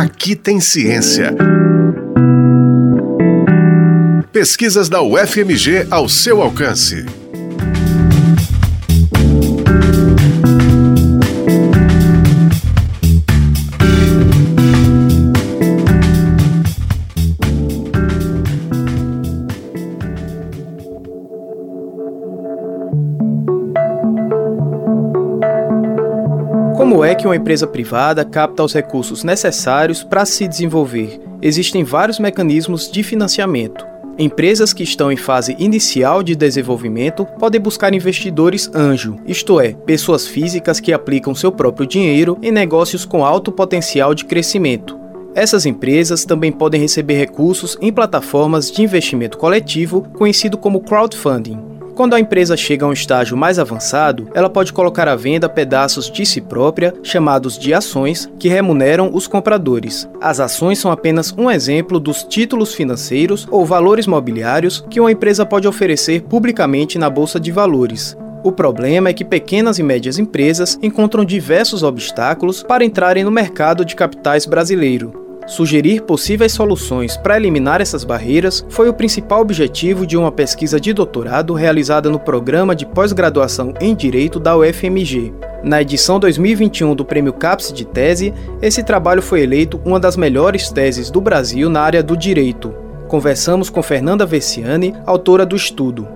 Aqui tem ciência. Pesquisas da UFMG ao seu alcance. Uma empresa privada capta os recursos necessários para se desenvolver? Existem vários mecanismos de financiamento. Empresas que estão em fase inicial de desenvolvimento podem buscar investidores anjo, isto é, pessoas físicas que aplicam seu próprio dinheiro em negócios com alto potencial de crescimento. Essas empresas também podem receber recursos em plataformas de investimento coletivo, conhecido como crowdfunding. Quando a empresa chega a um estágio mais avançado, ela pode colocar à venda pedaços de si própria, chamados de ações, que remuneram os compradores. As ações são apenas um exemplo dos títulos financeiros ou valores mobiliários que uma empresa pode oferecer publicamente na bolsa de valores. O problema é que pequenas e médias empresas encontram diversos obstáculos para entrarem no mercado de capitais brasileiro. Sugerir possíveis soluções para eliminar essas barreiras foi o principal objetivo de uma pesquisa de doutorado realizada no programa de pós-graduação em Direito da UFMG. Na edição 2021 do Prêmio CAPES de Tese, esse trabalho foi eleito uma das melhores teses do Brasil na área do direito. Conversamos com Fernanda Vessiani, autora do estudo.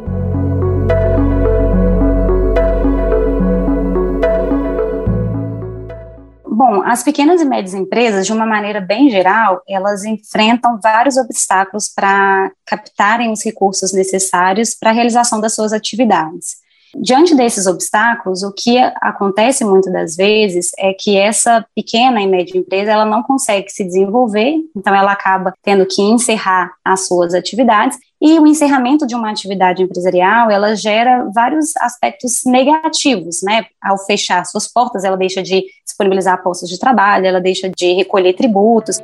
Bom, as pequenas e médias empresas, de uma maneira bem geral, elas enfrentam vários obstáculos para captarem os recursos necessários para a realização das suas atividades. Diante desses obstáculos, o que acontece muitas das vezes é que essa pequena e média empresa ela não consegue se desenvolver, então ela acaba tendo que encerrar as suas atividades e o encerramento de uma atividade empresarial, ela gera vários aspectos negativos, né? Ao fechar suas portas, ela deixa de disponibilizar postos de trabalho, ela deixa de recolher tributos.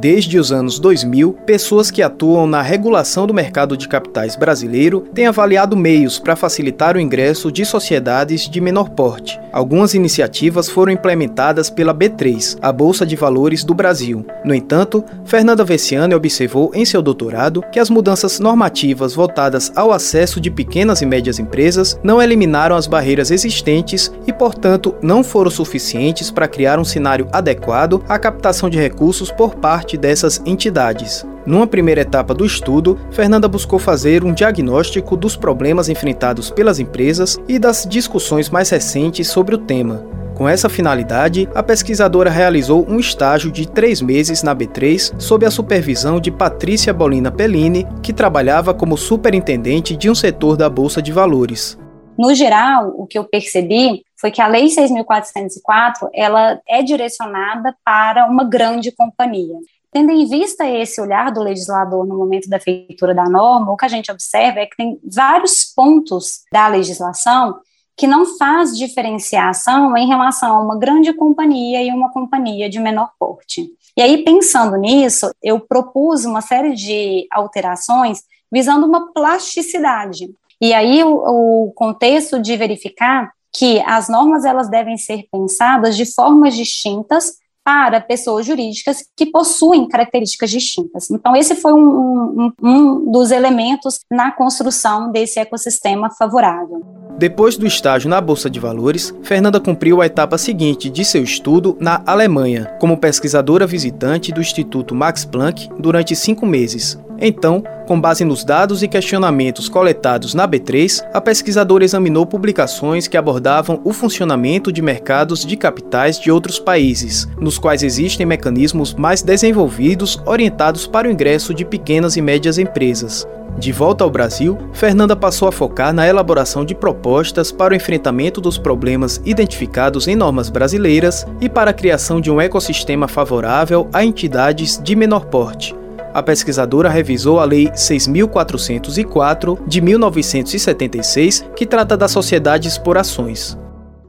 Desde os anos 2000, pessoas que atuam na regulação do mercado de capitais brasileiro têm avaliado meios para facilitar o ingresso de sociedades de menor porte. Algumas iniciativas foram implementadas pela B3, a Bolsa de Valores do Brasil. No entanto, Fernanda Vessiane observou em seu doutorado que as mudanças normativas voltadas ao acesso de pequenas e médias empresas não eliminaram as barreiras existentes e, portanto, não foram suficientes para criar um cenário adequado à captação de recursos por parte parte dessas entidades. Numa primeira etapa do estudo, Fernanda buscou fazer um diagnóstico dos problemas enfrentados pelas empresas e das discussões mais recentes sobre o tema. Com essa finalidade, a pesquisadora realizou um estágio de três meses na B3 sob a supervisão de Patrícia Bolina Pellini, que trabalhava como superintendente de um setor da Bolsa de Valores. No geral, o que eu percebi foi que a Lei 6.404 ela é direcionada para uma grande companhia. Tendo em vista esse olhar do legislador no momento da feitura da norma, o que a gente observa é que tem vários pontos da legislação que não faz diferenciação em relação a uma grande companhia e uma companhia de menor porte. E aí, pensando nisso, eu propus uma série de alterações visando uma plasticidade. E aí, o, o contexto de verificar que as normas elas devem ser pensadas de formas distintas para pessoas jurídicas que possuem características distintas. Então, esse foi um, um, um dos elementos na construção desse ecossistema favorável. Depois do estágio na Bolsa de Valores, Fernanda cumpriu a etapa seguinte de seu estudo na Alemanha, como pesquisadora visitante do Instituto Max Planck durante cinco meses. Então, com base nos dados e questionamentos coletados na B3, a pesquisadora examinou publicações que abordavam o funcionamento de mercados de capitais de outros países, nos quais existem mecanismos mais desenvolvidos orientados para o ingresso de pequenas e médias empresas. De volta ao Brasil, Fernanda passou a focar na elaboração de propostas para o enfrentamento dos problemas identificados em normas brasileiras e para a criação de um ecossistema favorável a entidades de menor porte. A pesquisadora revisou a Lei 6.404 de 1976, que trata das sociedades por ações.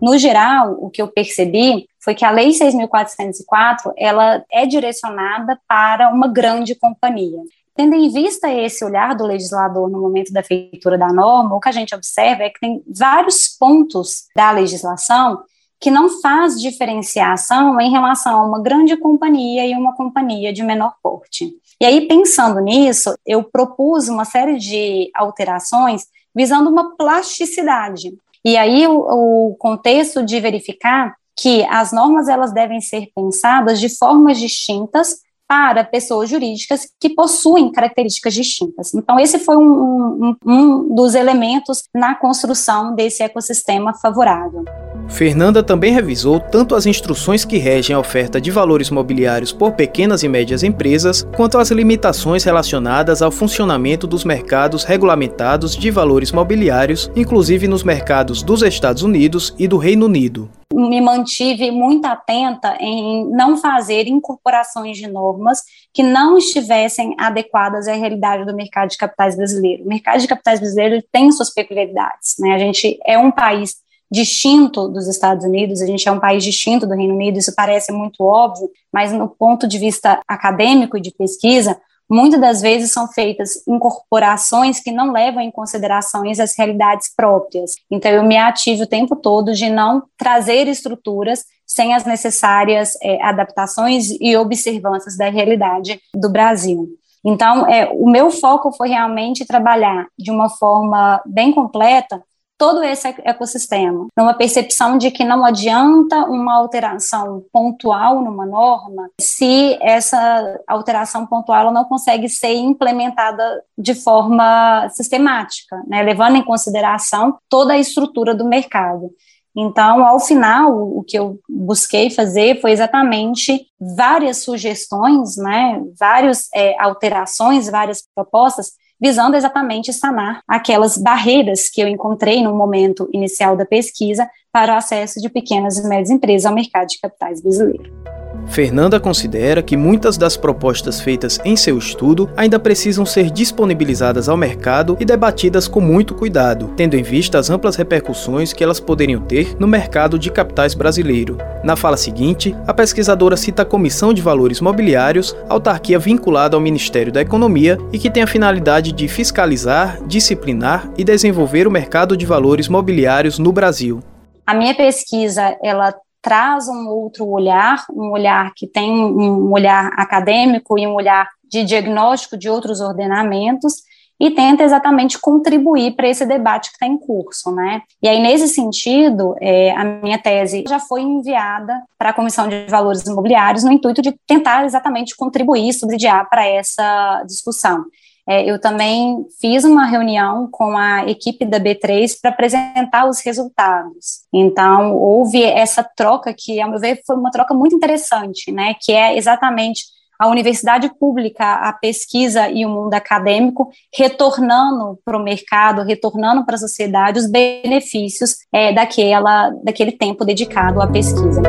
No geral, o que eu percebi foi que a Lei 6.404 ela é direcionada para uma grande companhia. Tendo em vista esse olhar do legislador no momento da feitura da norma, o que a gente observa é que tem vários pontos da legislação que não faz diferenciação em relação a uma grande companhia e uma companhia de menor porte. E aí, pensando nisso, eu propus uma série de alterações visando uma plasticidade. E aí, o, o contexto de verificar que as normas elas devem ser pensadas de formas distintas para pessoas jurídicas que possuem características distintas. Então, esse foi um, um, um dos elementos na construção desse ecossistema favorável. Fernanda também revisou tanto as instruções que regem a oferta de valores mobiliários por pequenas e médias empresas, quanto as limitações relacionadas ao funcionamento dos mercados regulamentados de valores mobiliários, inclusive nos mercados dos Estados Unidos e do Reino Unido me mantive muito atenta em não fazer incorporações de normas que não estivessem adequadas à realidade do mercado de capitais brasileiro. O mercado de capitais brasileiro tem suas peculiaridades, né? A gente é um país distinto dos Estados Unidos, a gente é um país distinto do Reino Unido, isso parece muito óbvio, mas no ponto de vista acadêmico e de pesquisa, muitas das vezes são feitas incorporações que não levam em consideração as realidades próprias. Então, eu me ativo o tempo todo de não trazer estruturas sem as necessárias é, adaptações e observâncias da realidade do Brasil. Então, é, o meu foco foi realmente trabalhar de uma forma bem completa todo esse ecossistema, numa percepção de que não adianta uma alteração pontual numa norma se essa alteração pontual não consegue ser implementada de forma sistemática, né, levando em consideração toda a estrutura do mercado. Então, ao final, o que eu busquei fazer foi exatamente várias sugestões, né, várias é, alterações, várias propostas visando exatamente sanar aquelas barreiras que eu encontrei no momento inicial da pesquisa para o acesso de pequenas e médias empresas ao mercado de capitais brasileiro. Fernanda considera que muitas das propostas feitas em seu estudo ainda precisam ser disponibilizadas ao mercado e debatidas com muito cuidado, tendo em vista as amplas repercussões que elas poderiam ter no mercado de capitais brasileiro. Na fala seguinte, a pesquisadora cita a Comissão de Valores Mobiliários, autarquia vinculada ao Ministério da Economia e que tem a finalidade de fiscalizar, disciplinar e desenvolver o mercado de valores mobiliários no Brasil. A minha pesquisa, ela traz um outro olhar, um olhar que tem um olhar acadêmico e um olhar de diagnóstico de outros ordenamentos e tenta exatamente contribuir para esse debate que está em curso, né? E aí, nesse sentido, é, a minha tese já foi enviada para a Comissão de Valores Imobiliários no intuito de tentar exatamente contribuir, subsidiar para essa discussão. É, eu também fiz uma reunião com a equipe da B3 para apresentar os resultados. Então, houve essa troca que, ao meu ver, foi uma troca muito interessante, né? Que é exatamente a universidade pública, a pesquisa e o mundo acadêmico retornando para o mercado, retornando para a sociedade os benefícios é, daquela, daquele tempo dedicado à pesquisa.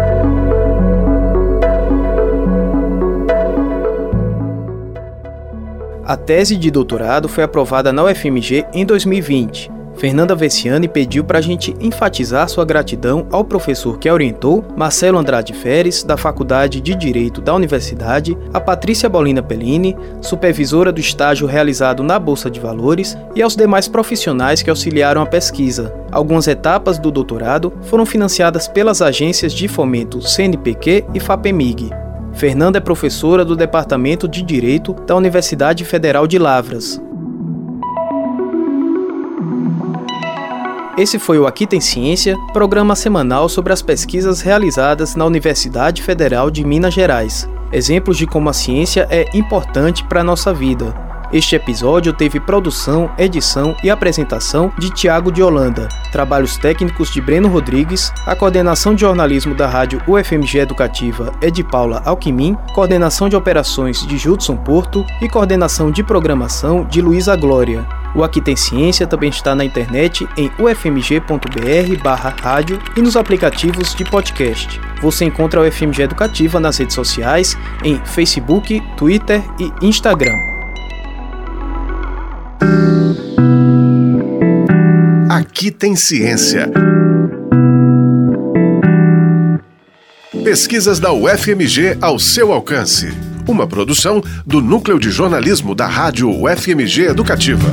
A tese de doutorado foi aprovada na UFMG em 2020. Fernanda Vessiani pediu para a gente enfatizar sua gratidão ao professor que a orientou, Marcelo Andrade Feres, da Faculdade de Direito da Universidade, a Patrícia Bolina Pellini, supervisora do estágio realizado na Bolsa de Valores, e aos demais profissionais que auxiliaram a pesquisa. Algumas etapas do doutorado foram financiadas pelas agências de fomento CNPq e FAPEMIG. Fernanda é professora do Departamento de Direito da Universidade Federal de Lavras. Esse foi o Aqui Tem Ciência, programa semanal sobre as pesquisas realizadas na Universidade Federal de Minas Gerais. Exemplos de como a ciência é importante para a nossa vida. Este episódio teve produção, edição e apresentação de Tiago de Holanda, trabalhos técnicos de Breno Rodrigues, a coordenação de jornalismo da rádio UFMG Educativa é de Paula Alquimim, coordenação de operações de Judson Porto e coordenação de programação de Luísa Glória. O Aqui Tem Ciência também está na internet em ufmg.br barra rádio e nos aplicativos de podcast. Você encontra a UFMG Educativa nas redes sociais em Facebook, Twitter e Instagram. Aqui tem ciência. Pesquisas da UFMG ao seu alcance. Uma produção do Núcleo de Jornalismo da Rádio UFMG Educativa.